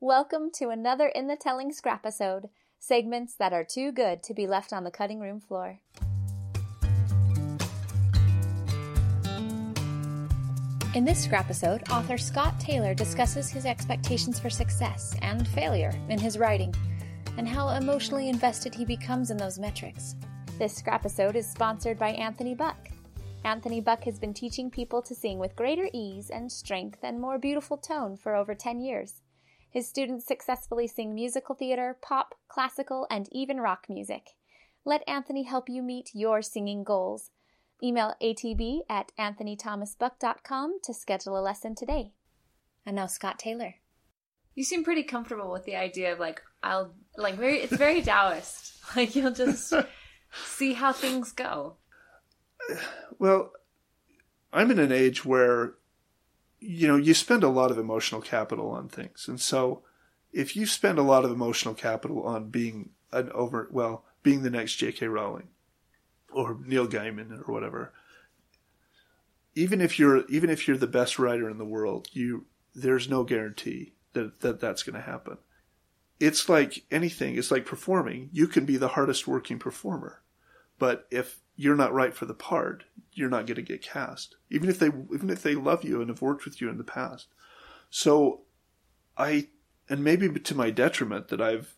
Welcome to another In the Telling scrapisode, segments that are too good to be left on the cutting room floor. In this scrapisode, author Scott Taylor discusses his expectations for success and failure in his writing, and how emotionally invested he becomes in those metrics. This scrapisode is sponsored by Anthony Buck. Anthony Buck has been teaching people to sing with greater ease and strength and more beautiful tone for over 10 years. His students successfully sing musical theater, pop, classical, and even rock music. Let Anthony help you meet your singing goals. Email atb at anthonythomasbuck.com to schedule a lesson today. And now Scott Taylor. You seem pretty comfortable with the idea of like I'll like very it's very Taoist. Like you'll just see how things go. Well, I'm in an age where you know you spend a lot of emotional capital on things, and so if you spend a lot of emotional capital on being an over well being the next J.K. Rowling or Neil Gaiman or whatever, even if you're even if you're the best writer in the world, you there's no guarantee that, that that's going to happen. It's like anything. It's like performing. You can be the hardest working performer, but if you're not right for the part, you're not going to get cast. Even if they even if they love you and have worked with you in the past. So, I and maybe to my detriment that I've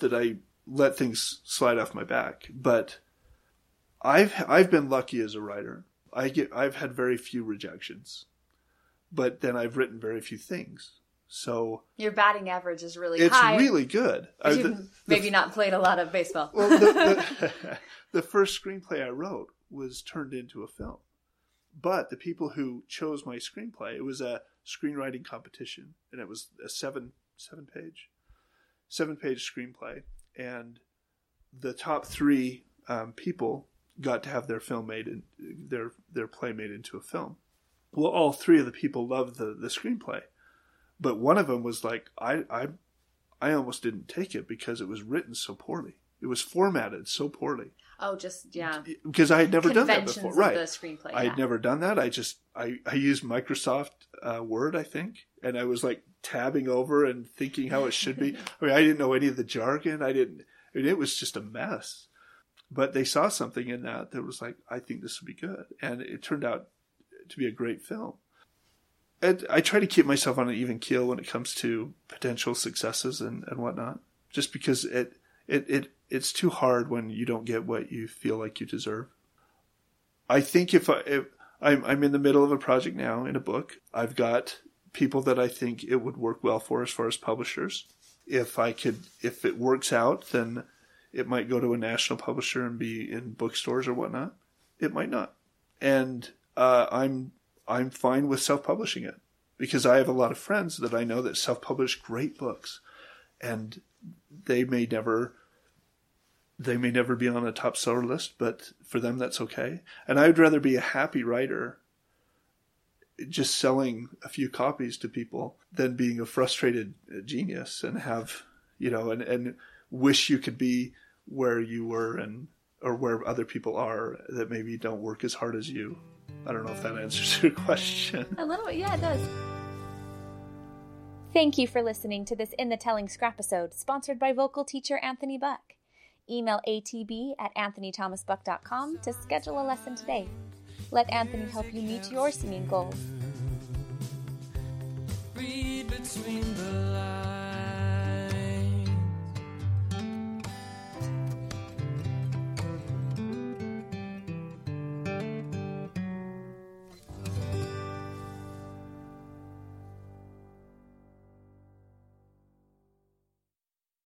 that I let things slide off my back, but I've I've been lucky as a writer. I get I've had very few rejections, but then I've written very few things. So your batting average is really it's high. really good. I, You've the, maybe not played a lot of baseball. well, the, the, the first screenplay I wrote was turned into a film, but the people who chose my screenplay it was a screenwriting competition, and it was a seven seven page seven page screenplay, and the top three um, people got to have their film made in their their play made into a film. Well, all three of the people loved the the screenplay, but one of them was like, I I I almost didn't take it because it was written so poorly. It was formatted so poorly Oh, just yeah. because I had never done that before. Right, the screenplay. I yeah. had never done that. I just I I used Microsoft uh, Word, I think, and I was like tabbing over and thinking how it should be. I mean, I didn't know any of the jargon. I didn't. I mean, it was just a mess. But they saw something in that that was like, I think this would be good, and it turned out to be a great film. I try to keep myself on an even keel when it comes to potential successes and, and whatnot, just because it, it, it, it's too hard when you don't get what you feel like you deserve. I think if I, if I'm, I'm in the middle of a project now in a book, I've got people that I think it would work well for as far as publishers. If I could, if it works out, then it might go to a national publisher and be in bookstores or whatnot. It might not. And, uh, I'm, I'm fine with self-publishing it because I have a lot of friends that I know that self-publish great books and they may never they may never be on a top seller list, but for them that's okay. And I would rather be a happy writer just selling a few copies to people than being a frustrated genius and have, you know, and, and wish you could be where you were and or where other people are that maybe don't work as hard as you. I don't know if that answers your question. A little bit, yeah, it does. Thank you for listening to this In the Telling scrapisode, sponsored by vocal teacher Anthony Buck. Email atb at anthonythomasbuck.com to schedule a lesson today. Let Anthony help you meet your singing goals. Read between the